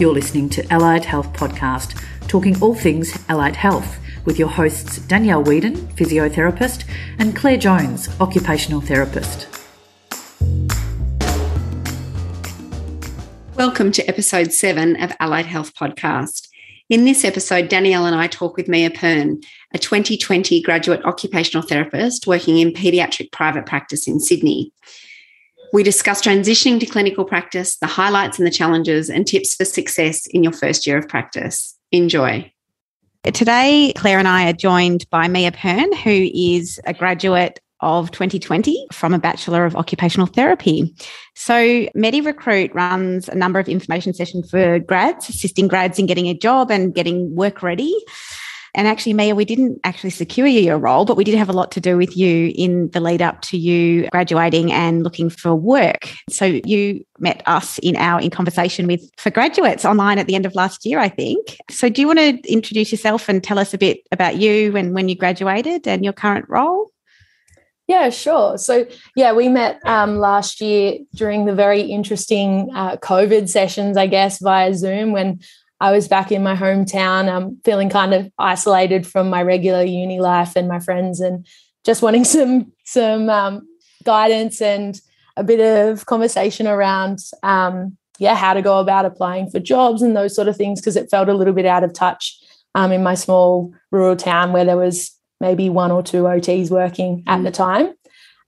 You're listening to Allied Health Podcast, talking all things allied health, with your hosts Danielle Whedon, physiotherapist, and Claire Jones, occupational therapist. Welcome to episode seven of Allied Health Podcast. In this episode, Danielle and I talk with Mia Pern, a 2020 graduate occupational therapist working in paediatric private practice in Sydney. We discuss transitioning to clinical practice, the highlights and the challenges, and tips for success in your first year of practice. Enjoy. Today, Claire and I are joined by Mia Pern, who is a graduate of 2020 from a Bachelor of Occupational Therapy. So, MediRecruit runs a number of information sessions for grads, assisting grads in getting a job and getting work ready. And actually, Mia, we didn't actually secure you your role, but we did have a lot to do with you in the lead up to you graduating and looking for work. So you met us in our in conversation with for graduates online at the end of last year, I think. So do you want to introduce yourself and tell us a bit about you and when you graduated and your current role? Yeah, sure. So, yeah, we met um, last year during the very interesting uh, COVID sessions, I guess, via Zoom when I was back in my hometown, um, feeling kind of isolated from my regular uni life and my friends, and just wanting some some um, guidance and a bit of conversation around, um, yeah, how to go about applying for jobs and those sort of things because it felt a little bit out of touch um, in my small rural town where there was maybe one or two OTs working at the time.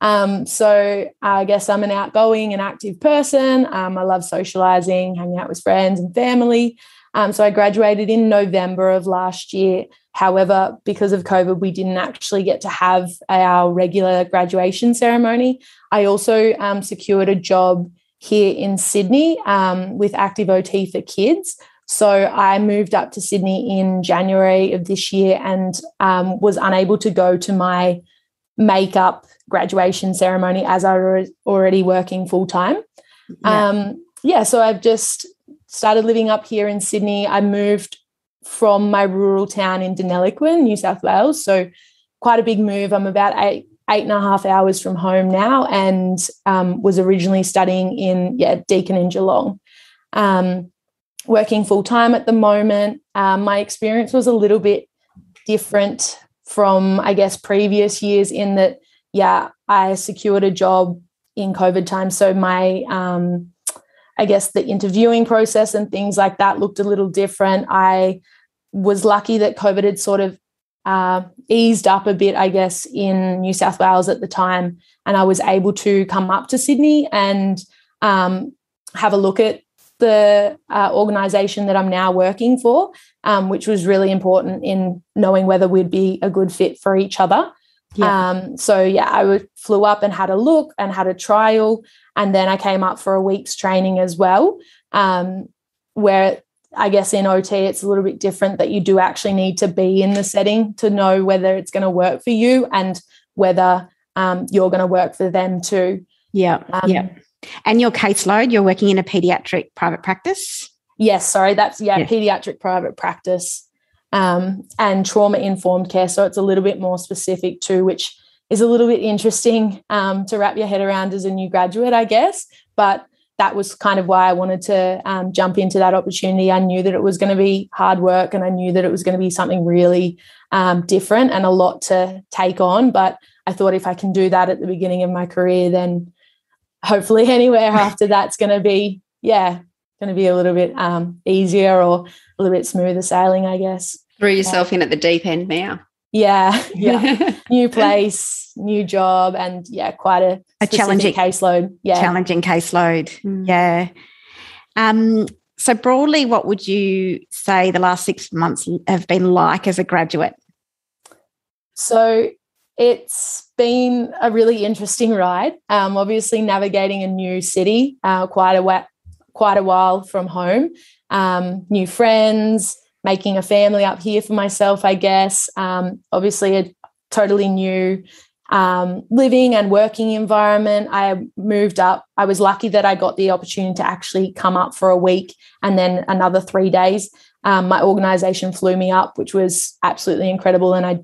Um, so I guess I'm an outgoing and active person. Um, I love socializing, hanging out with friends and family. Um, so I graduated in November of last year. However, because of COVID, we didn't actually get to have our regular graduation ceremony. I also um, secured a job here in Sydney um, with Active OT for Kids. So I moved up to Sydney in January of this year and um, was unable to go to my makeup graduation ceremony as I was already working full time. Yeah. Um, yeah, so I've just started living up here in Sydney. I moved from my rural town in Deniliquin, New South Wales. So quite a big move. I'm about eight eight and a half hours from home now, and um, was originally studying in yeah Deakin and Geelong. Um, working full time at the moment. Um, my experience was a little bit different from I guess previous years in that yeah I secured a job in COVID time, so my um, I guess the interviewing process and things like that looked a little different. I was lucky that COVID had sort of uh, eased up a bit, I guess, in New South Wales at the time. And I was able to come up to Sydney and um, have a look at the uh, organisation that I'm now working for, um, which was really important in knowing whether we'd be a good fit for each other. Yeah. Um, so yeah, I flew up and had a look and had a trial, and then I came up for a week's training as well. Um, where I guess in OT it's a little bit different that you do actually need to be in the setting to know whether it's going to work for you and whether um, you're going to work for them too. Yeah, um, yeah. And your caseload, you're working in a pediatric private practice. Yes, sorry, that's yeah, yeah. pediatric private practice um, and trauma informed care. So it's a little bit more specific too, which is a little bit interesting um, to wrap your head around as a new graduate, I guess. But that was kind of why I wanted to um, jump into that opportunity. I knew that it was going to be hard work and I knew that it was going to be something really um, different and a lot to take on. But I thought if I can do that at the beginning of my career, then hopefully anywhere after that's going to be, yeah, going to be a little bit um, easier or a little bit smoother sailing, I guess. Threw yourself in at the deep end now. Yeah, yeah. new place, new job, and yeah, quite a, a challenging caseload. Yeah, challenging caseload. Mm. Yeah. Um. So broadly, what would you say the last six months have been like as a graduate? So it's been a really interesting ride. Um, obviously, navigating a new city, uh, quite a quite a while from home, um, new friends, making a family up here for myself, I guess. Um, obviously, a totally new um, living and working environment. I moved up. I was lucky that I got the opportunity to actually come up for a week and then another three days. Um, my organization flew me up, which was absolutely incredible. And I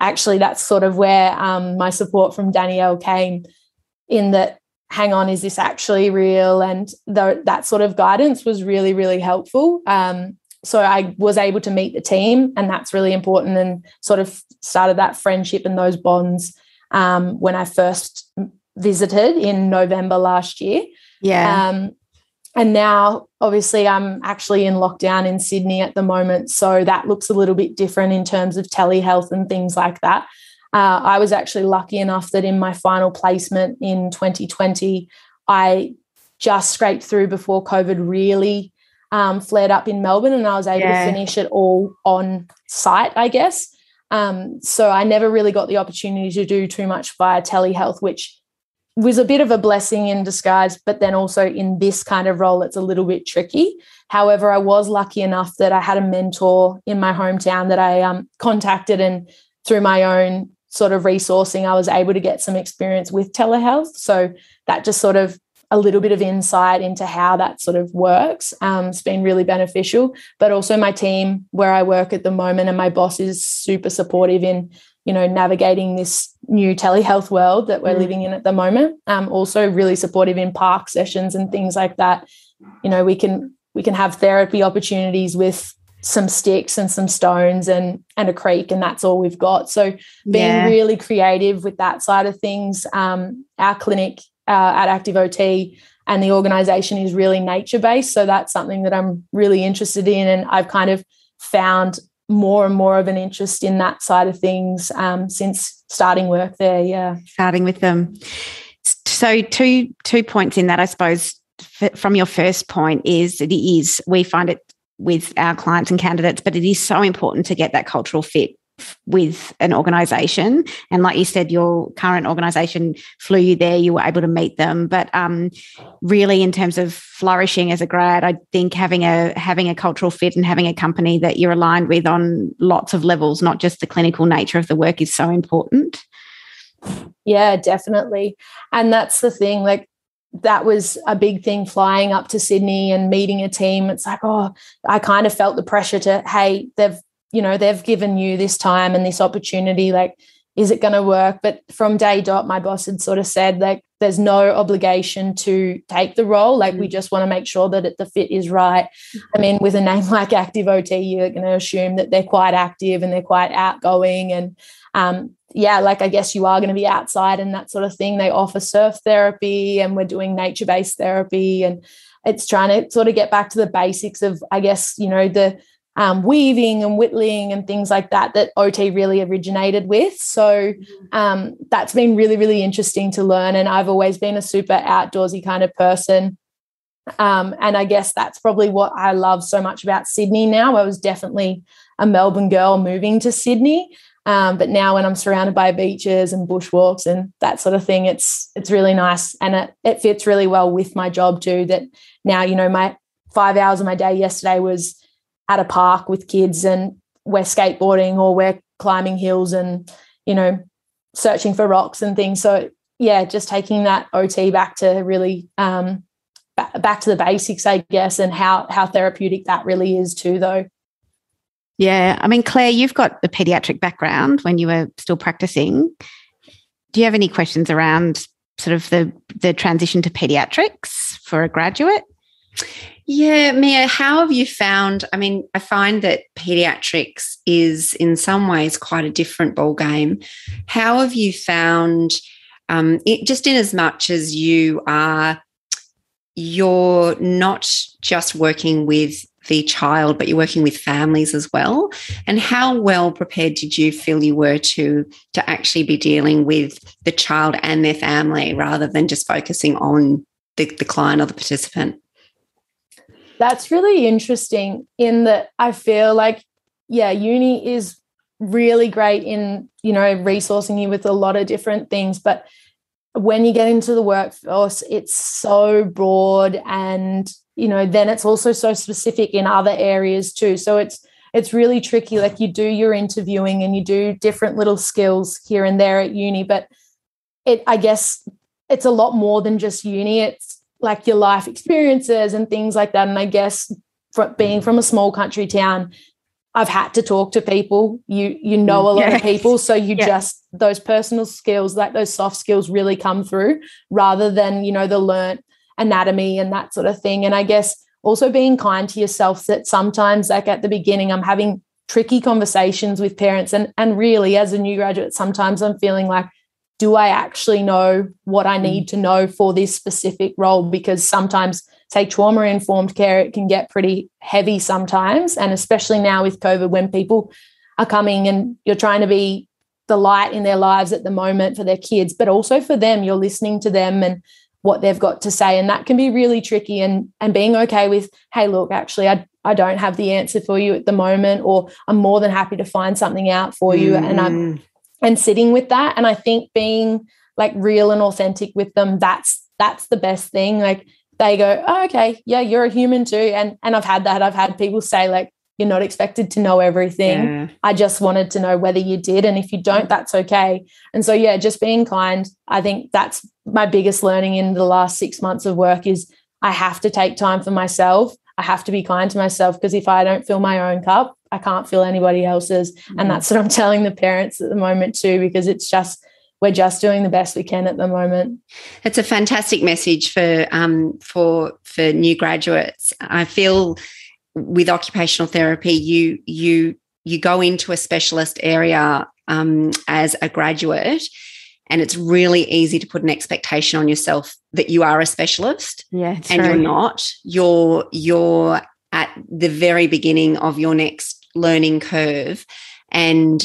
actually, that's sort of where um, my support from Danielle came in that hang on, is this actually real? And the, that sort of guidance was really, really helpful. Um, so I was able to meet the team, and that's really important, and sort of started that friendship and those bonds um, when I first visited in November last year. Yeah. Um, and now, obviously, I'm actually in lockdown in Sydney at the moment. So that looks a little bit different in terms of telehealth and things like that. Uh, I was actually lucky enough that in my final placement in 2020, I just scraped through before COVID really um, flared up in Melbourne and I was able yeah. to finish it all on site, I guess. Um, so I never really got the opportunity to do too much via telehealth, which was a bit of a blessing in disguise, but then also in this kind of role, it's a little bit tricky. However, I was lucky enough that I had a mentor in my hometown that I um, contacted, and through my own sort of resourcing, I was able to get some experience with telehealth. So that just sort of a little bit of insight into how that sort of works. Um, it's been really beneficial. But also my team where I work at the moment and my boss is super supportive in you know navigating this new telehealth world that we're mm. living in at the moment um, also really supportive in park sessions and things like that you know we can we can have therapy opportunities with some sticks and some stones and and a creek and that's all we've got so being yeah. really creative with that side of things um, our clinic uh, at active ot and the organization is really nature based so that's something that i'm really interested in and i've kind of found more and more of an interest in that side of things um, since starting work there. Yeah, starting with them. So two two points in that, I suppose. From your first point, is it is we find it with our clients and candidates, but it is so important to get that cultural fit with an organization. And like you said your current organization flew you there you were able to meet them. But um, really in terms of flourishing as a grad i think having a having a cultural fit and having a company that you're aligned with on lots of levels not just the clinical nature of the work is so important. Yeah definitely. And that's the thing like that was a big thing flying up to Sydney and meeting a team. It's like, oh, I kind of felt the pressure to, hey, they've you know they've given you this time and this opportunity like is it going to work but from day dot my boss had sort of said like there's no obligation to take the role. Like we mm. just want to make sure that it, the fit is right. I mean with a name like active ot you're going to assume that they're quite active and they're quite outgoing and um, yeah like i guess you are going to be outside and that sort of thing. They offer surf therapy and we're doing nature based therapy and it's trying to sort of get back to the basics of i guess you know the um, weaving and whittling and things like that that OT really originated with. So mm-hmm. um, that's been really, really interesting to learn. And I've always been a super outdoorsy kind of person. Um, and I guess that's probably what I love so much about Sydney now. I was definitely a Melbourne girl moving to Sydney. Um, but now when I'm surrounded by beaches and bushwalks and that sort of thing, it's it's really nice and it, it fits really well with my job too. That now, you know, my five hours of my day yesterday was at a park with kids and we're skateboarding or we're climbing hills and you know searching for rocks and things. So yeah just taking that ot back to really um, back to the basics i guess and how how therapeutic that really is too though. Yeah. I mean claire you've got a pediatric background when you were still practicing. Do you have any questions around sort of the the transition to pediatrics for a graduate yeah, Mia, how have you found? I mean, I find that pediatrics is in some ways quite a different ball game. How have you found, um, it, just in as much as you are, you're not just working with the child, but you're working with families as well. And how well prepared did you feel you were to to actually be dealing with the child and their family rather than just focusing on the, the client or the participant? That's really interesting in that I feel like, yeah, uni is really great in, you know, resourcing you with a lot of different things. But when you get into the workforce, it's so broad and, you know, then it's also so specific in other areas too. So it's, it's really tricky. Like you do your interviewing and you do different little skills here and there at uni, but it, I guess it's a lot more than just uni. It's like your life experiences and things like that. And I guess being from a small country town, I've had to talk to people. You you know a lot yes. of people, so you yeah. just those personal skills, like those soft skills, really come through rather than you know the learnt anatomy and that sort of thing. And I guess also being kind to yourself that sometimes, like at the beginning, I'm having tricky conversations with parents, and and really as a new graduate, sometimes I'm feeling like do I actually know what I need mm. to know for this specific role? Because sometimes, say, trauma informed care, it can get pretty heavy sometimes. And especially now with COVID, when people are coming and you're trying to be the light in their lives at the moment for their kids, but also for them, you're listening to them and what they've got to say. And that can be really tricky. And, and being okay with, hey, look, actually, I, I don't have the answer for you at the moment, or I'm more than happy to find something out for you. Mm. And I'm mm and sitting with that. And i think being like real and authentic with them that's that's the best thing. Like they go oh, okay. Yeah you're a human too. And and i've had that. I've had people say like you're not expected to know everything. Yeah. i just wanted to know whether you did. And if you don't that's okay. And so yeah just being kind i think that's my biggest learning in the last 6 months of work is i have to take time for myself. I have to be kind to myself because if i don't fill my own cup I can't feel anybody else's. Mm-hmm. And that's what I'm telling the parents at the moment too, because it's just we're just doing the best we can at the moment. It's a fantastic message for um, for for new graduates. I feel with occupational therapy, you you you go into a specialist area um, as a graduate, and it's really easy to put an expectation on yourself that you are a specialist. Yeah, and you're not. You're you're at the very beginning of your next learning curve and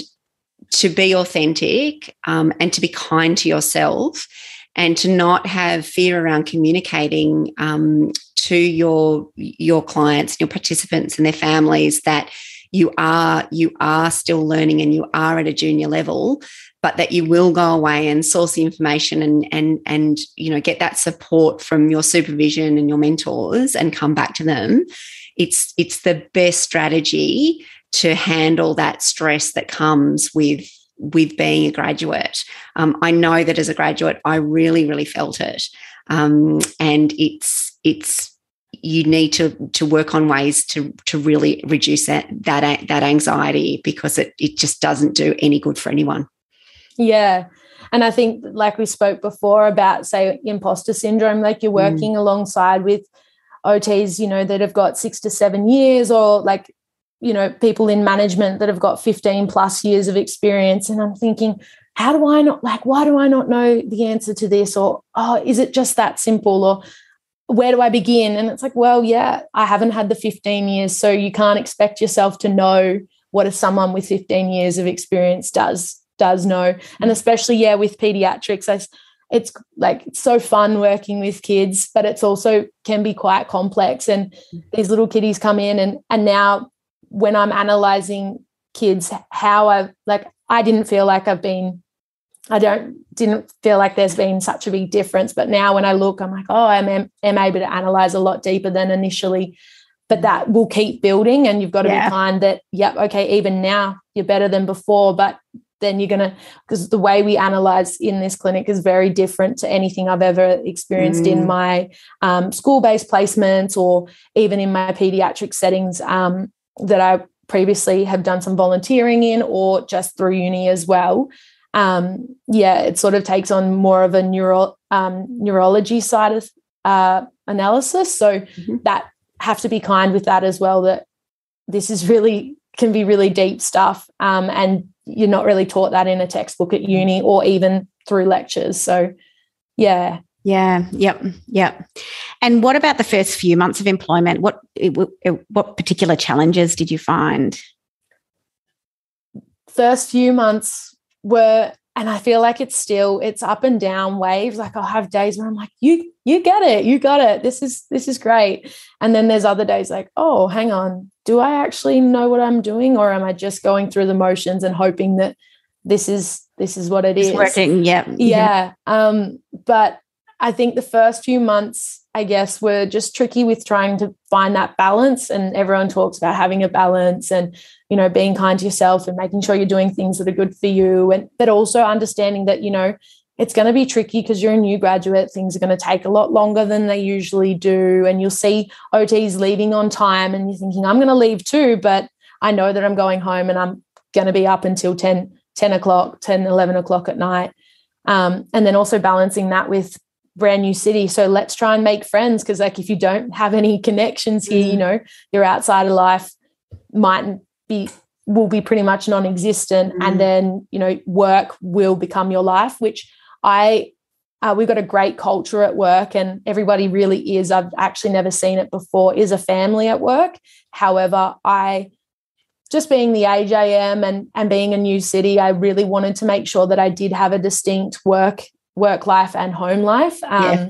to be authentic um, and to be kind to yourself and to not have fear around communicating um, to your your clients your participants and their families that you are you are still learning and you are at a junior level but that you will go away and source the information and and and you know get that support from your supervision and your mentors and come back to them. It's it's the best strategy to handle that stress that comes with with being a graduate. Um, I know that as a graduate, I really, really felt it, um, and it's it's you need to to work on ways to to really reduce that that that anxiety because it it just doesn't do any good for anyone. Yeah. And I think, like we spoke before about, say, imposter syndrome, like you're mm. working mm. alongside with OTs, you know, that have got six to seven years or like you know people in management that have got 15 plus years of experience and i'm thinking how do i not like why do i not know the answer to this? Or oh is it just that simple? Or where do i begin? And it's like well yeah i haven't had the 15 years so you can't expect yourself to know what a someone with 15 years of experience does does know. And especially yeah with pediatrics I, it's like it's so fun working with kids but it's also can be quite complex and mm. these little kiddies come in and and now when I'm analyzing kids, how I've like, I didn't feel like I've been, I don't, didn't feel like there's been such a big difference. But now when I look, I'm like, oh, I'm, am able to analyze a lot deeper than initially. But that will keep building. And you've got to yeah. be kind that, yep, okay, even now you're better than before. But then you're going to because the way we analyze in this clinic is very different to anything I've ever experienced mm. in my um, school-based placements or even in my pediatric settings. Um, that I previously have done some volunteering in or just through uni as well. Um, yeah, it sort of takes on more of a neuro, um, neurology side of uh, analysis. So mm-hmm. that have to be kind with that as well. That this is really can be really deep stuff, um, and you're not really taught that in a textbook at uni or even through lectures. So yeah, yeah, yep, yep. And what about the first few months of employment? What what particular challenges did you find? First few months were and I feel like it's still it's up and down waves. Like I'll have days where I'm like, you you get it, you got it. This is this is great. And then there's other days like, oh, hang on, do I actually know what I'm doing, or am I just going through the motions and hoping that this is this is what it it's is working? Yeah, yeah. Um, but I think the first few months, I guess, were just tricky with trying to find that balance. And everyone talks about having a balance and, you know, being kind to yourself and making sure you're doing things that are good for you. And but also understanding that, you know, it's going to be tricky because you're a new graduate. Things are going to take a lot longer than they usually do. And you'll see OTs leaving on time and you're thinking, I'm going to leave too, but I know that I'm going home and I'm going to be up until 10, 10 o'clock, 10, 11 o'clock at night. Um, and then also balancing that with brand new city. So let's try and make friends because, like, if you don't have any connections here, mm. you know, your outsider life might be will be pretty much non-existent, mm. and then you know, work will become your life. Which I uh, we've got a great culture at work, and everybody really is. I've actually never seen it before. Is a family at work. However, I just being the age I am and and being a new city, I really wanted to make sure that I did have a distinct work work life and home life, um, yeah.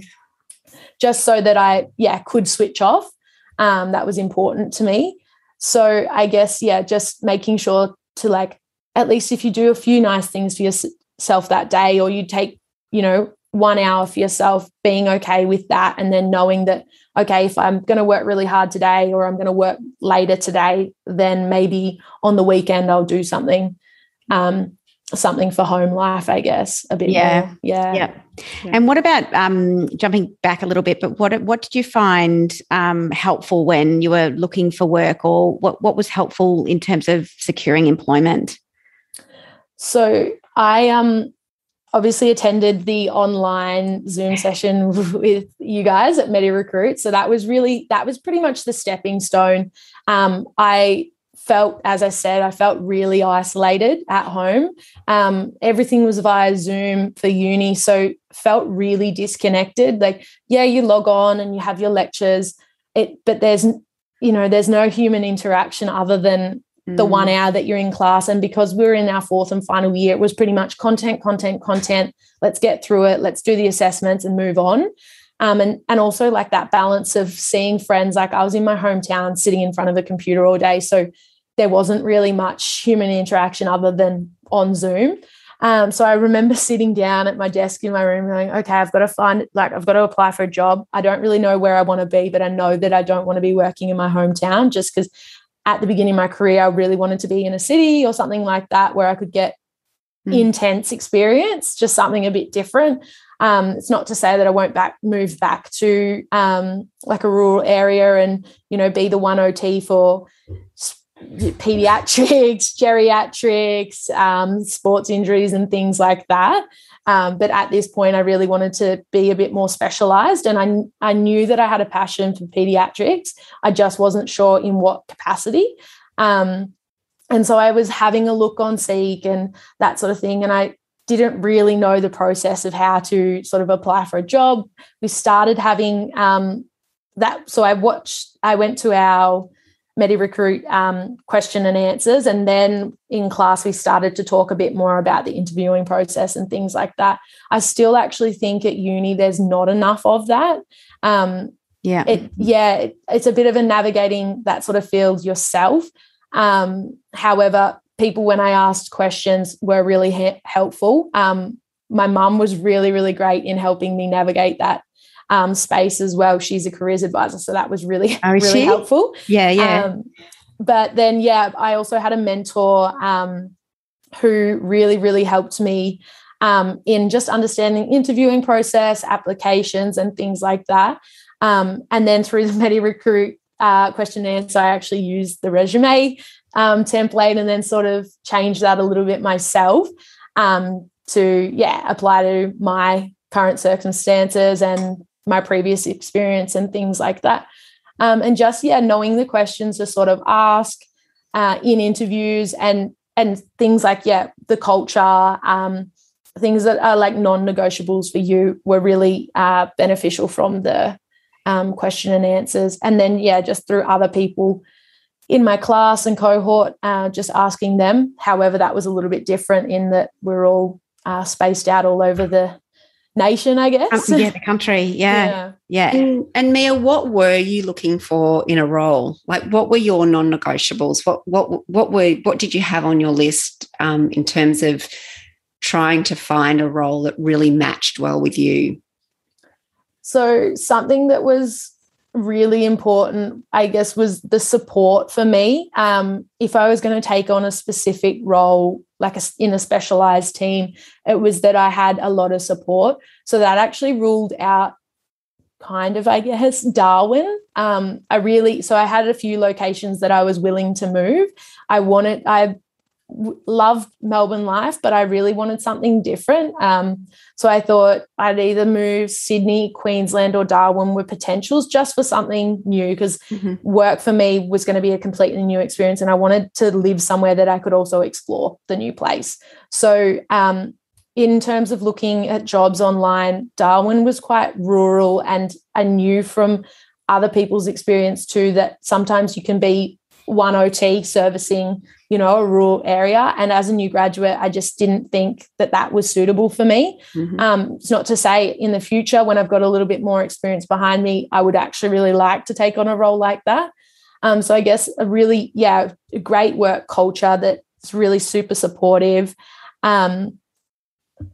just so that I yeah could switch off. Um, that was important to me. So I guess yeah, just making sure to like at least if you do a few nice things for yourself that day, or you take you know one hour for yourself, being okay with that, and then knowing that, okay, if I'm going to work really hard today or I'm going to work later today, then maybe on the weekend I'll do something. Um, something for home life, I guess, a bit yeah. more. Yeah. Yeah. Yeah. And what about um, jumping back a little bit? But what what did you find um, helpful when you were looking for work, or what what was helpful in terms of securing employment? So I um obviously attended the online Zoom session with you guys at MediRecruit. So that was really, that was pretty much the stepping stone. Um, I felt, as I said, I felt really isolated at home. Um, everything was via Zoom for uni. So felt really disconnected. Like, yeah, you log on and you have your lectures, it, but there's, you know, there's no human interaction other than the one mm. hour that you're in class. And because we are in our fourth and final year, it was pretty much content, content, content. Let's get through it. Let's do the assessments and move on. Um, and and also like that balance of seeing friends. Like I was in my hometown, sitting in front of a computer all day, so there wasn't really much human interaction other than on Zoom. Um, so I remember sitting down at my desk in my room, going, "Okay, I've got to find like I've got to apply for a job. I don't really know where I want to be, but I know that I don't want to be working in my hometown just because at the beginning of my career, I really wanted to be in a city or something like that where I could get mm. intense experience, just something a bit different. Um, it's not to say that I won't back move back to um, like a rural area and you know be the one OT for pediatrics, geriatrics, um, sports injuries, and things like that. Um, but at this point, I really wanted to be a bit more specialized. And I, I knew that I had a passion for pediatrics. I just wasn't sure in what capacity. Um, and so I was having a look on Seek and that sort of thing. And I didn't really know the process of how to sort of apply for a job. We started having um, that. So I watched, I went to our MediRecruit um, question and answers. And then in class, we started to talk a bit more about the interviewing process and things like that. I still actually think at uni, there's not enough of that. Um, yeah. It, yeah, it, it's a bit of a navigating that sort of field yourself. Um, however, people, when I asked questions, were really ha- helpful. Um, my mum was really, really great in helping me navigate that um, space as well. She's a careers advisor, so that was really oh, really she? helpful. Yeah, yeah. Um, but then, yeah, I also had a mentor um, who really, really helped me um, in just understanding interviewing process, applications, and things like that. Um, and then through the MediRecruit uh, question and answer, I actually used the resume um, template and then sort of changed that a little bit myself um, to, yeah, apply to my current circumstances and my previous experience and things like that. Um, and just yeah, knowing the questions to sort of ask uh, in interviews and and things like yeah, the culture, um, things that are like non-negotiables for you were really uh, beneficial from the um, question and answers. And then yeah, just through other people in my class and cohort, uh, just asking them. However, that was a little bit different in that we're all uh, spaced out all over the nation, I guess. Um, yeah, the country. Yeah. Yeah. yeah. And, and, Mia, what were you looking for in a role? Like what were your non-negotiables? What what what were what did you have on your list um, in terms of trying to find a role that really matched well with you? So something that was really important, I guess, was the support for me. Um, if I was going to take on a specific role, like a, in a specialized team, it was that I had a lot of support. So that actually ruled out kind of, I guess, Darwin. Um, I really, so I had a few locations that I was willing to move. I wanted, I loved Melbourne life, but I really wanted something different. Um, so I thought I'd either move Sydney, Queensland, or Darwin were potentials just for something new because mm-hmm. work for me was going to be a completely new experience, and I wanted to live somewhere that I could also explore the new place. So um, in terms of looking at jobs online, Darwin was quite rural, and I knew from other people's experience too that sometimes you can be one OT servicing, you know, a rural area. And as a new graduate, I just didn't think that that was suitable for me. Mm-hmm. Um, it's not to say in the future, when I've got a little bit more experience behind me, I would actually really like to take on a role like that. Um, so I guess a really, yeah, a great work culture that's really super supportive. Um,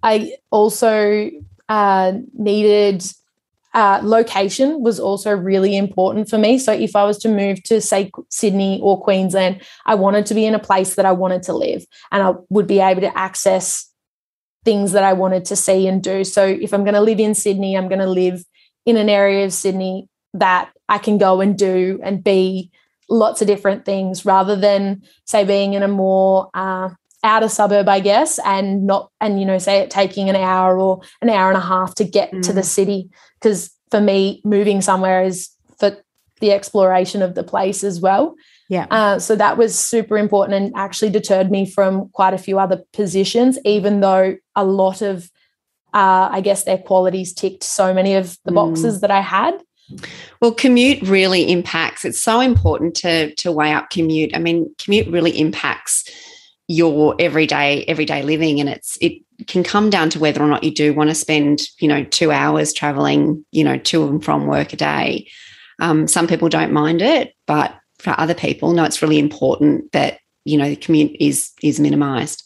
I also uh, needed uh, location was also really important for me. So if I was to move to say Sydney or Queensland, I wanted to be in a place that I wanted to live and I would be able to access things that I wanted to see and do. So if I'm going to live in Sydney, I'm going to live in an area of Sydney that I can go and do and be lots of different things rather than say being in a more uh, outer suburb, I guess, and not, and you know, say it taking an hour or an hour and a half to get mm. to the mm. city. Because for me, moving somewhere is for the exploration of the place as well. Yeah. Uh, so that was super important and actually deterred me from quite a few other positions, even though a lot of, uh, I guess, their qualities ticked so many of the mm. boxes mm. that I had. Well, commute really impacts. It's so important to to weigh up commute. I mean, commute really impacts your everyday everyday living. And it's it can come down to whether or not you do want to spend you know two hours traveling you know to and from work a day. Um, some people don't mind it but for other people no it's really important that you know the commute is is minimized.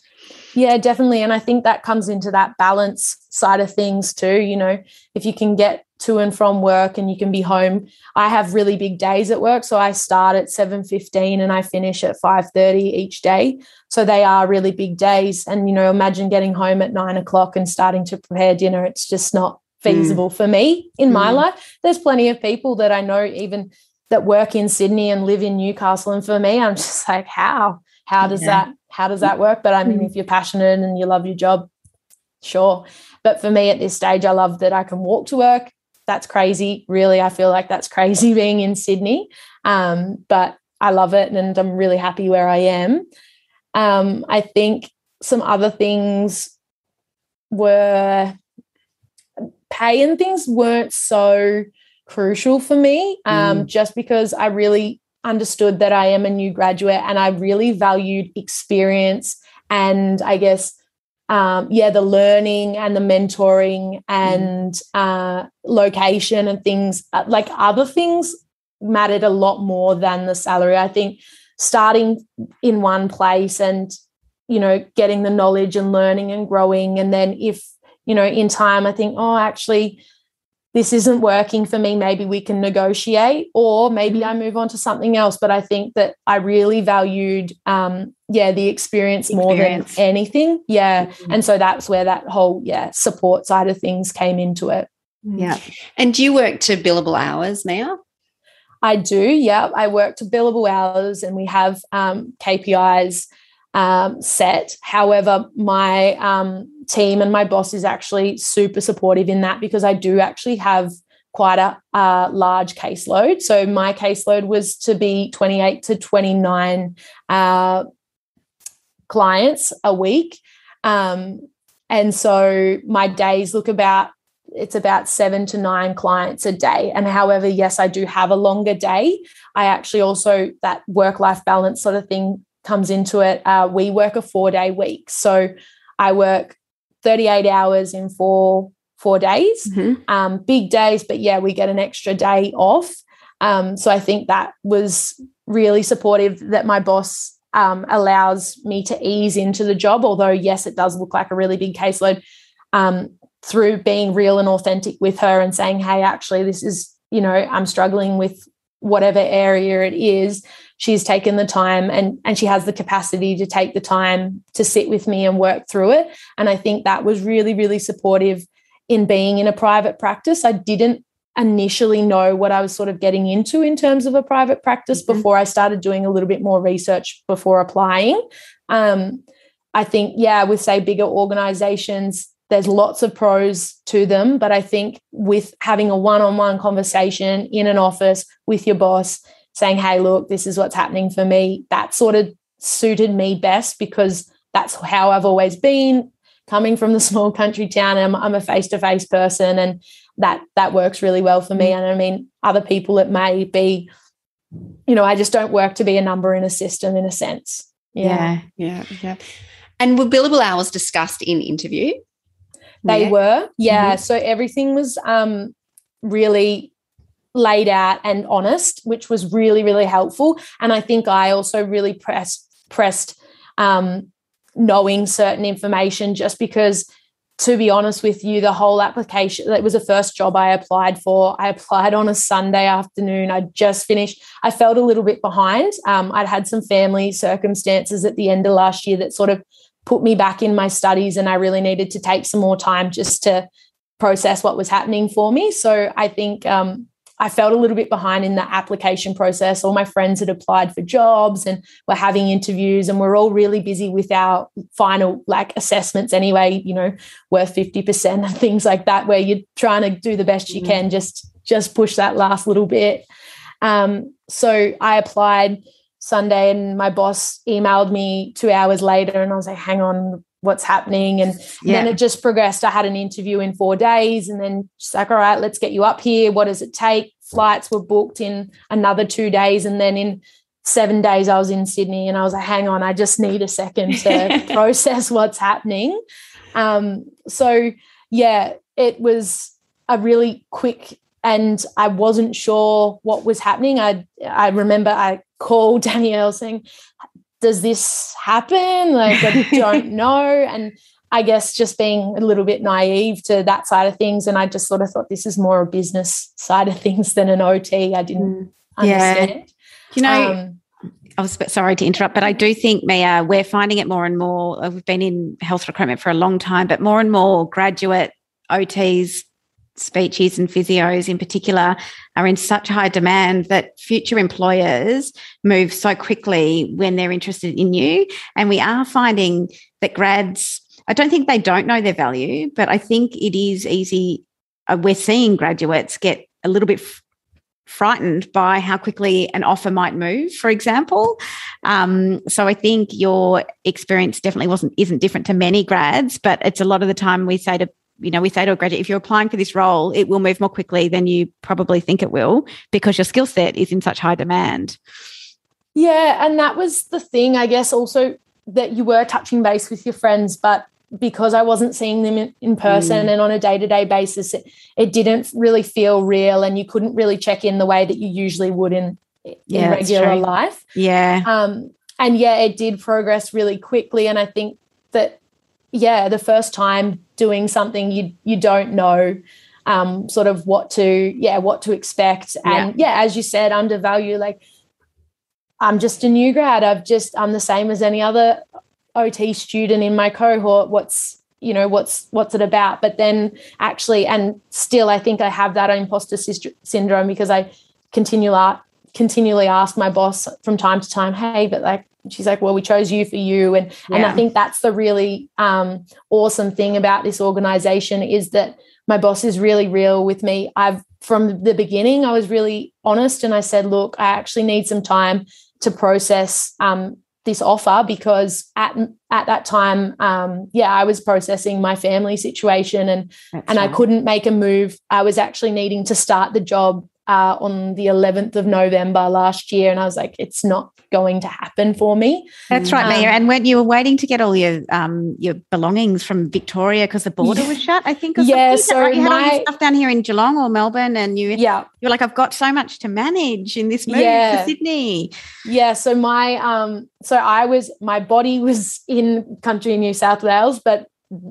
Yeah definitely. And i think that comes into that balance side of things too you know if you can get to and from work and you can be home i have really big days at work so i start at 7.15 and i finish at 5.30 each day so they are really big days and you know imagine getting home at 9 o'clock and starting to prepare dinner it's just not feasible mm. for me in mm. my life there's plenty of people that i know even that work in sydney and live in newcastle and for me i'm just like how how does yeah. that how does that work but i mean mm. if you're passionate and you love your job sure but for me at this stage i love that i can walk to work that's crazy. Really, I feel like that's crazy being in Sydney. Um, but I love it and I'm really happy where I am. Um, I think some other things were pay and things weren't so crucial for me um, mm. just because I really understood that I am a new graduate and I really valued experience and I guess um, yeah, the learning and the mentoring and uh, location and things uh, like other things mattered a lot more than the salary. I think starting in one place and you know getting the knowledge and learning and growing, and then if you know in time, I think oh actually this isn't working for me maybe we can negotiate or maybe i move on to something else. But i think that i really valued um yeah the experience, experience. more than anything. Yeah. Mm-hmm. and so that's where that whole yeah support side of things came into it. Yeah. And do you work to billable hours now? I do. Yeah. I work to billable hours and we have um, kpis um, set however my um, team and my boss is actually super supportive in that because I do actually have quite a uh, large caseload. So my caseload was to be 28 to 29 uh, clients a week. Um, and so my days look about it's about seven to nine clients a day. And however, yes, I do have a longer day. I actually also that work life balance sort of thing comes into it. Uh, we work a four day week. So I work 38 hours in four four days mm-hmm. um, big days but yeah we get an extra day off um, so i think that was really supportive that my boss um, allows me to ease into the job although yes it does look like a really big caseload um, through being real and authentic with her and saying hey actually this is you know i'm struggling with whatever area it is she's taken the time and and she has the capacity to take the time to sit with me and work through it and i think that was really really supportive in being in a private practice i didn't initially know what I was sort of getting into in terms of a private practice mm-hmm. before I started doing a little bit more research before applying. Um, I think, yeah, with say bigger organizations, there's lots of pros to them. But I think with having a one on one conversation in an office with your boss, saying, hey, look, this is what's happening for me, that sort of suited me best because that's how I've always been coming from the small country town. I'm, I'm a face to face person and that that works really well for me. Mm. And I mean, other people, it may be, you know, I just don't work to be a number in a system in a sense. Yeah. Yeah. Yeah. yeah. And were billable hours discussed in interview? They yeah. were, yeah. Mm-hmm. So everything was um, really laid out and honest, which was really, really helpful. And I think I also really pressed pressed um, knowing certain information just because to be honest with you, the whole application, it was the first job I applied for. I applied on a Sunday afternoon. I just finished. I felt a little bit behind. Um, I'd had some family circumstances at the end of last year that sort of put me back in my studies and I really needed to take some more time just to process what was happening for me. So I think um, I felt a little bit behind in the application process. All my friends had applied for jobs and were having interviews, and we're all really busy with our final like assessments anyway, you know, worth 50% and things like that, where you're trying to do the best you mm-hmm. can, just just push that last little bit. Um, so I applied Sunday and my boss emailed me two hours later and I was like, hang on, what's happening? And yeah. then it just progressed. I had an interview in four days and then she's like, all right, let's get you up here. What does it take? Flights were booked in another two days. And then in seven days, I was in Sydney and I was like, hang on, I just need a second to process what's happening. Um, so, yeah, it was a really quick and I wasn't sure what was happening. I I remember I called Danielle saying, "Does this happen? Like I don't know." And I guess just being a little bit naive to that side of things, and I just sort of thought this is more a business side of things than an OT. I didn't mm. understand. Yeah. You know. Um, I was sorry to interrupt, but I do think, Mia, we're finding it more and more. Uh, we've been in health recruitment for a long time, but more and more graduate OTs speechies and physios in particular are in such high demand that future employers move so quickly when they're interested in you. And we are finding that grads, I don't think they don't know their value, but I think it is easy. Uh, we're seeing graduates get a little bit f- frightened by how quickly an offer might move, for example. Um, so I think your experience definitely wasn't isn't different to many grads, but it's a lot of the time we say to you know, we say to a graduate, if you're applying for this role, it will move more quickly than you probably think it will because your skill set is in such high demand. Yeah. And that was the thing, I guess, also that you were touching base with your friends, but because I wasn't seeing them in, in person mm. and on a day to day basis, it, it, didn't really feel real. And you couldn't really check in the way that you usually would in, in yeah, regular life. Yeah. Um, and yeah, it did progress really quickly. And I think that, yeah, the first time doing something you you don't know um, sort of what to yeah what to expect. And yeah. yeah as you said undervalue like i'm just a new grad. I've just i'm the same as any other ot student in my cohort. What's you know what's what's it about? But then actually and still i think i have that imposter syndrome because i continually continually ask my boss from time to time hey but like she's like, well, we chose you for you. And, yeah. and I think that's the really um, awesome thing about this organization is that my boss is really real with me. I've, from the beginning, I was really honest and I said, look, I actually need some time to process um, this offer because at at that time, um, yeah, I was processing my family situation and That's and right. I couldn't make a move. I was actually needing to start the job uh, on the 11th of November last year. And I was like, it's not going to happen for me. That's right, um, Mia. And when you were waiting to get all your um, your belongings from Victoria because the border was shut, I think. yeah. So right? you had my, all your stuff down here in Geelong or Melbourne, and you yeah you're like, I've got so much to manage in this move yeah. to Sydney. Yeah. So my um so I was my body was in country New South Wales, but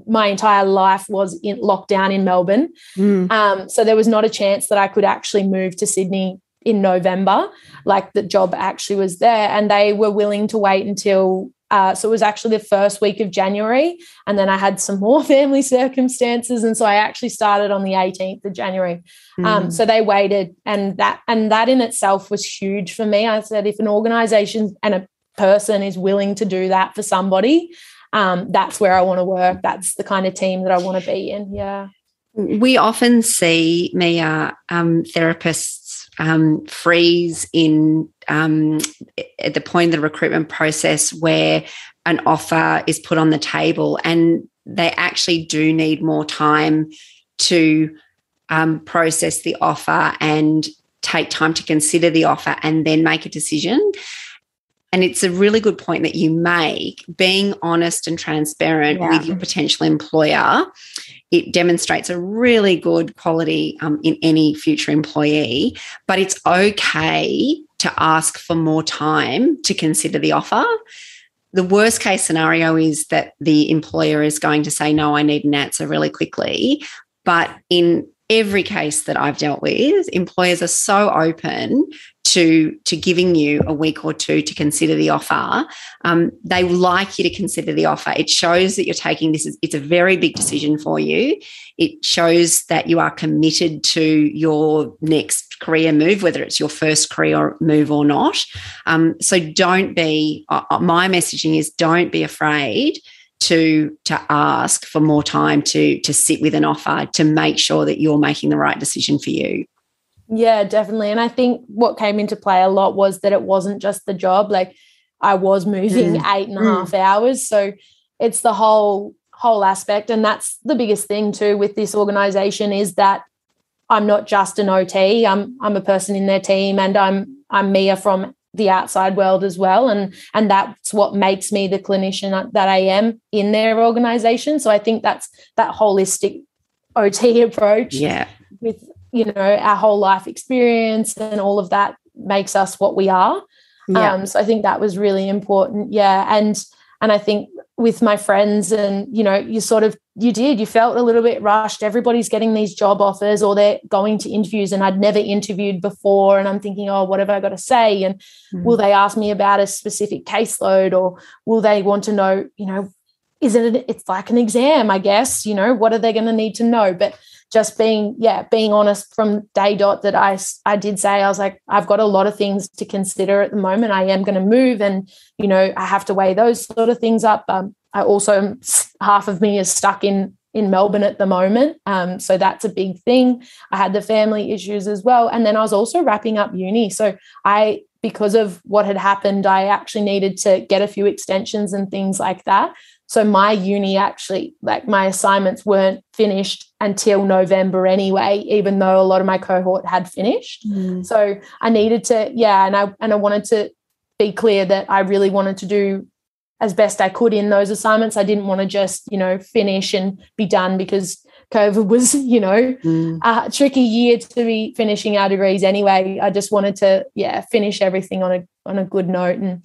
my entire life was in lockdown in Melbourne. Mm. Um, so there was not a chance that I could actually move to Sydney in November. Like the job actually was there, and they were willing to wait until Uh, so it was actually the first week of January. And then I had some more family circumstances. And so I actually started on the 18th of January. Mm. Um, so they waited and that and that in itself was huge for me. I said if an organization and a person is willing to do that for somebody, um, that's where I want to work. That's the kind of team that I want to be in. Yeah. We often see Mia um, therapists um, freeze in um, at the point of the recruitment process where an offer is put on the table, and they actually do need more time to um, process the offer and take time to consider the offer and then make a decision. And it's a really good point that you make. Being honest and transparent yeah. with your potential employer, it demonstrates a really good quality um, in any future employee. But it's okay to ask for more time to consider the offer. The worst case scenario is that the employer is going to say, No, I need an answer really quickly. But in every case that I've dealt with, employers are so open to to giving you a week or two to consider the offer. Um, they like you to consider the offer. It shows that you're taking this. It's a very big decision for you. It shows that you are committed to your next career move, whether it's your first career move or not. Um, so don't be. Uh, uh my messaging is don't be afraid to to ask for more time to to sit with an offer to make sure that you're making the right decision for you yeah definitely. And i think what came into play a lot was that it wasn't just the job like i was moving mm. eight and a half mm. hours. So it's the whole whole aspect. And that's the biggest thing too with this organization is that i'm not just an ot i'm i'm a person in their team and i'm i'm mia from the outside world as well. And and that's what makes me the clinician that I am in their organization. So I think that's that holistic OT approach yeah. with you know our whole life experience and all of that makes us what we are. Yeah. um so I think that was really important. Yeah. And and I think with my friends and you know you sort of you did you felt a little bit rushed. Everybody's getting these job offers or they're going to interviews and I'd never interviewed before and I'm thinking oh what have I got to say? And mm. will they ask me about a specific caseload or will they want to know you know is it it's like an exam I guess you know what are they going to need to know? But just being yeah being honest from day dot that i i did say i was like i've got a lot of things to consider at the moment. I am going to move and you know i have to weigh those sort of things up. Um, i also half of me is stuck in in melbourne at the moment. Um, so that's a big thing. I had the family issues as well. And then i was also wrapping up uni. So i because of what had happened i actually needed to get a few extensions and things like that. So my uni actually, like my assignments weren't finished until November anyway, even though a lot of my cohort had finished. Mm. So I needed to, yeah, and I and I wanted to be clear that I really wanted to do as best I could in those assignments. I didn't want to just, you know, finish and be done because COVID was, you know, mm. a tricky year to be finishing our degrees anyway. I just wanted to, yeah, finish everything on a on a good note and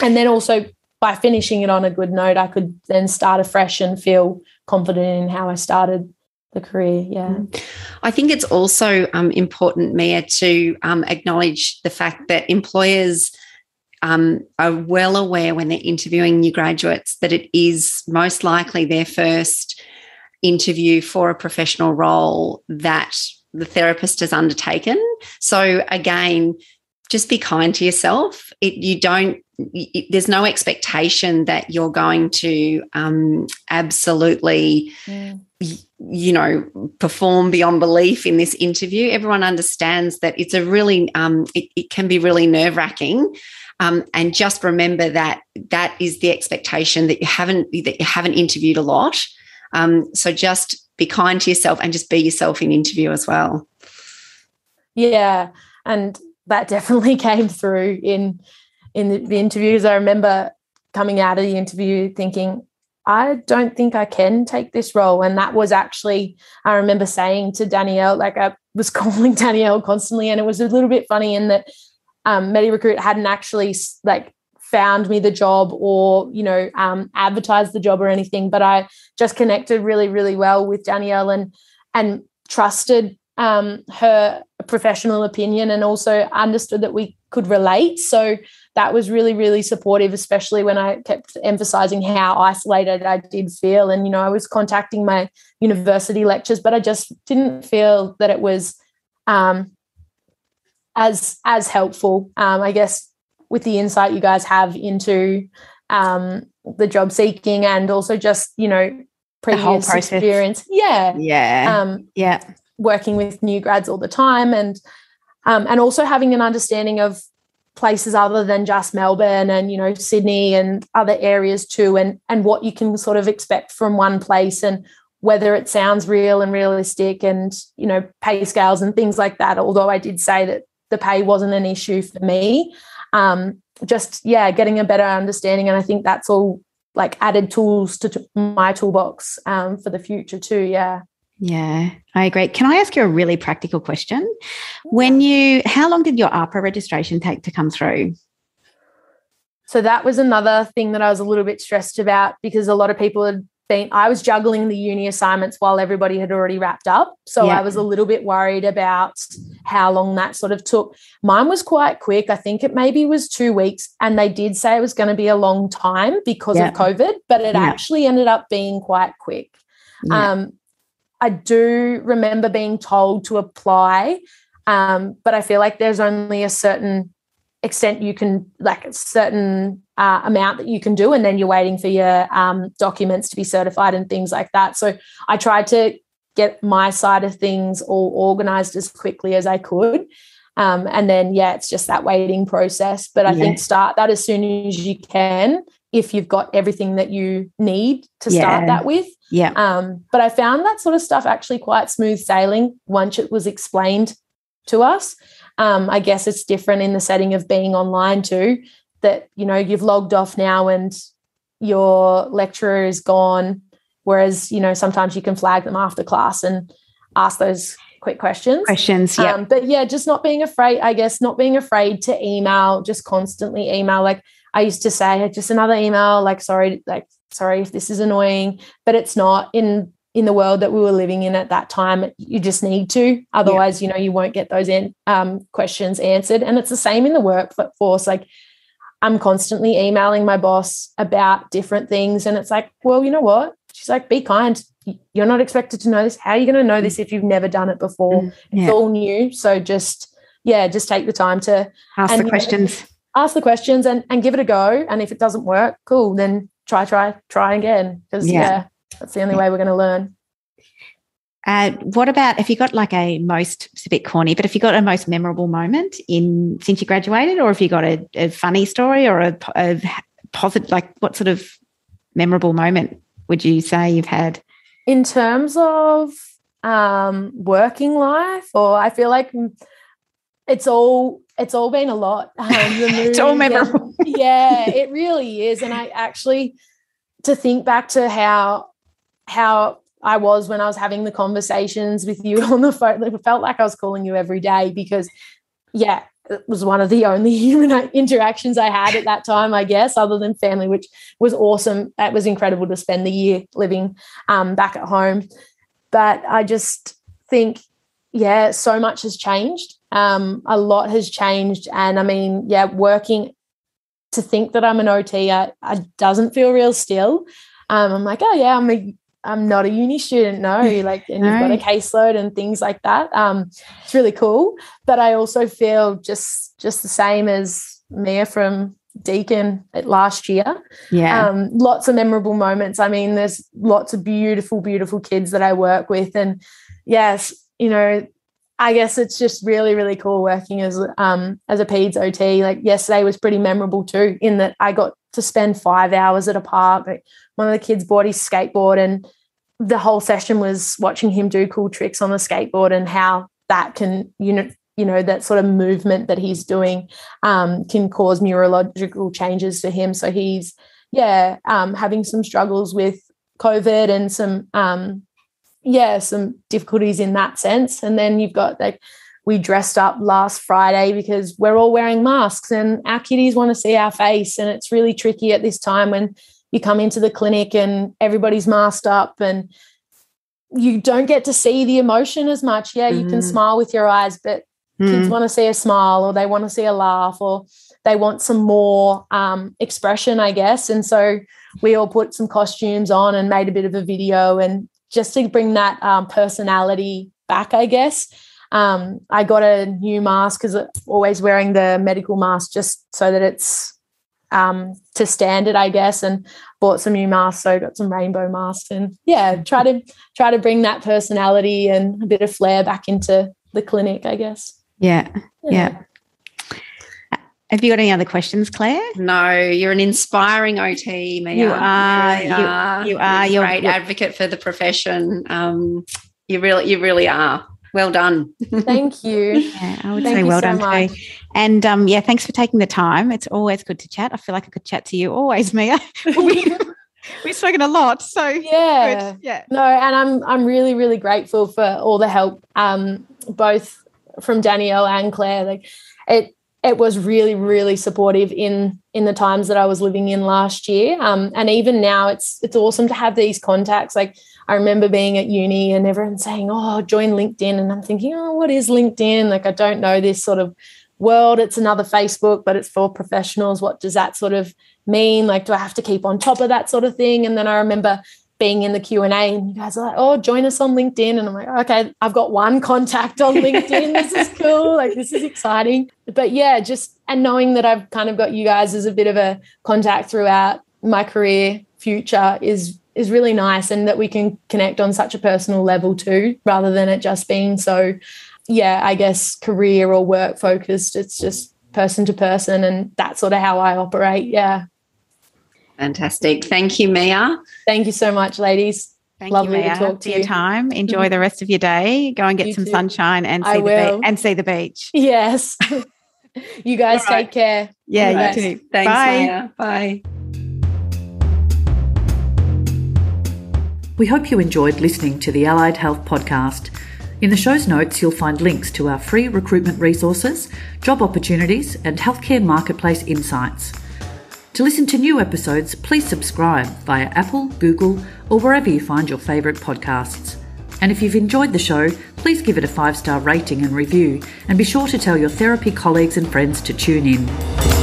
and then also by finishing it on a good note, I could then start afresh and feel confident in how I started the career. Yeah. Mm. I think it's also um, important, Mia, to um, acknowledge the fact that employers um, are well aware when they're interviewing new graduates that it is most likely their first interview for a professional role that the therapist has undertaken. So, again, just be kind to yourself. It, you don't there's no expectation that you're going to um, absolutely mm. You know perform beyond belief in this interview everyone understands that it's a really um, it, it, can be really nerve wracking um, and just remember that that is the expectation that you haven't that you haven't interviewed a lot. Um, so just be kind to yourself and just be yourself in interview as well. Yeah and that definitely came through in in the, the interviews. I remember coming out of the interview thinking, I don't think I can take this role. And that was actually, I remember saying to Danielle, like I was calling Danielle constantly, and it was a little bit funny in that um, MediRecruit hadn't actually like found me the job or you know um, advertised the job or anything, but I just connected really, really well with Danielle and and trusted um, her professional opinion and also understood that we could relate. So that was really, really supportive, especially when I kept emphasizing how isolated I did feel. And, you know, I was contacting my university lectures, but I just didn't feel that it was um, as as helpful. Um, I guess with the insight you guys have into um, the job seeking and also just you know previous experience. Yeah, yeah, um, yeah. Working with new grads all the time and um, and also having an understanding of places other than just Melbourne and you know Sydney and other areas too and and what you can sort of expect from one place and whether it sounds real and realistic and you know pay scales and things like that although I did say that the pay wasn't an issue for me. Um, just yeah, getting a better understanding, and I think that's all like added tools to, to my toolbox um, for the future too. Yeah. Yeah, I agree. Can I ask you a really practical question? When you, how long did your AHPRA registration take to come through? So that was another thing that I was a little bit stressed about because a lot of people had been I was juggling the uni assignments while everybody had already wrapped up. So yeah. I was a little bit worried about how long that sort of took. Mine was quite quick. I think it maybe was two weeks. And they did say it was going to be a long time because yeah. of COVID, but it yeah. actually ended up being quite quick. Um, I do remember being told to apply, um, but I feel like there's only a certain extent you can like a certain uh, amount that you can do and then you're waiting for your um, documents to be certified and things like that. So i tried to get my side of things all organized as quickly as i could um, and then yeah it's just that waiting process. But i yeah. think start that as soon as you can if you've got everything that you need to yeah. start that with yeah um, but i found that sort of stuff actually quite smooth sailing once it was explained to us um, I guess it's different in the setting of being online too, that, you know, you've logged off now and your lecturer is gone. Whereas, you know, sometimes you can flag them after class and ask those quick questions. Questions, yeah. Um, but yeah, just not being afraid, I guess, not being afraid to email, just constantly email. Like I used to say, just another email, like, sorry, like, sorry if this is annoying, but it's not in in the world that we were living in at that time. You just need to. Otherwise yeah. you know you won't get those in, um, questions answered. And it's the same in the workforce. Like i'm constantly emailing my boss about different things and it's like well you know what? She's like be kind. You're not expected to know this. How are you going to know this if you've never done it before? Mm, yeah. it's all new. So just yeah just take the time to ask the questions know, ask the questions and and give it a go and if it doesn't work cool then try try try again because yeah. yeah that's the only way we're going to learn. Uh, what about if you got like a most it's a bit corny, but if you got a most memorable moment in since you graduated, or if you got a, a funny story or a, a positive, like what sort of memorable moment would you say you've had? In terms of um, working life, or I feel like it's all it's all been a lot. Um, it's all memorable. yeah, it really is, and I actually to think back to how how I was when I was having the conversations with you on the phone. It felt like I was calling you every day because, yeah, it was one of the only human interactions I had at that time, I guess, other than family, which was awesome. That was incredible to spend the year living um, back at home. But I just think, yeah, so much has changed. Um, a lot has changed. And I mean, yeah, working to think that I'm an OT, I, I doesn't feel real still. Um, I'm like, oh yeah, I'm a I'm not a uni student, no. Like, and no. you've got a caseload and things like that. Um, it's really cool. But I also feel just just the same as Mia from Deakin last year. Yeah. Um, lots of memorable moments. I mean, there's lots of beautiful, beautiful kids that I work with. And yes, you know, I guess it's just really, really cool working as um as a PEDS OT. Like yesterday was pretty memorable too, in that I got to spend five hours at a park. Like one of the kids bought his skateboard and the whole session was watching him do cool tricks on the skateboard and how that can you know you know that sort of movement that he's doing um, can cause neurological changes for him so he's yeah um, having some struggles with covid and some um, yeah some difficulties in that sense and then you've got like we dressed up last friday because we're all wearing masks and our kiddies want to see our face and it's really tricky at this time when you come into the clinic and everybody's masked up and you don't get to see the emotion as much. Yeah, you can Mhm. smile with your eyes, but kids Mm. want to see a smile or they want to see a laugh or they want some more um, expression, I guess. And so we all put some costumes on and made a bit of a video and just to bring that um, personality back, I guess. Um, I got a new mask because always wearing the medical mask just so that it's um, to standard, I guess, and bought some new masks. So got some rainbow masks and yeah, try to try to bring that personality and a bit of flair back into the clinic, I guess. Yeah. Yeah. Have you got any other questions, Claire? No, you're an inspiring OT, Mia. You are, really you- are. you are. You're a great you're- advocate for the profession. Um, you really, you really are. Well done. Thank you. Yeah, I would Thank say well so done much. too. And um, yeah, thanks for taking the time. It's always good to chat. I feel like I could chat to you always, Mia. we, we've spoken a lot, so yeah. good. Yeah. No, and I'm I'm really really grateful for all the help, um, both from Danielle and Claire. Like it it was really really supportive in in the times that I was living in last year, um, and even now it's it's awesome to have these contacts. Like I remember being at uni and everyone saying, "Oh, join LinkedIn," and I'm thinking, "Oh, what is LinkedIn?" Like I don't know this sort of world. It's another Facebook, but it's for professionals. What does that sort of mean? Like, do I have to keep on top of that sort of thing? And then I remember being in the Q&A and you guys are like, oh, join us on LinkedIn. And I'm like, okay, I've got one contact on LinkedIn. this is cool. Like, this is exciting. But yeah, just, and knowing that I've kind of got you guys as a bit of a contact throughout my career future is, is really nice. And that we can connect on such a personal level too, rather than it just being so, yeah, I guess career or work focused. It's just person to person. And that's sort of how I operate. Yeah. Fantastic. Thank you, Mia. Thank you so much, ladies. Thank Lovely you, to talk to your you. time. Mhm. Enjoy the rest of your day. Go and get You some too. sunshine and I see the will. beach and see the beach. Yes. you guys All right. take care. Yeah, Right. you too. Thanks, Bye. Mia. Bye. We hope you enjoyed listening to the Allied Health podcast. In the show's notes, you'll find links to our free recruitment resources, job opportunities, and healthcare marketplace insights. To listen to new episodes, please subscribe via Apple, Google, or wherever you find your favourite podcasts. And if you've enjoyed the show, please give it a five star rating and review, and be sure to tell your therapy colleagues and friends to tune in.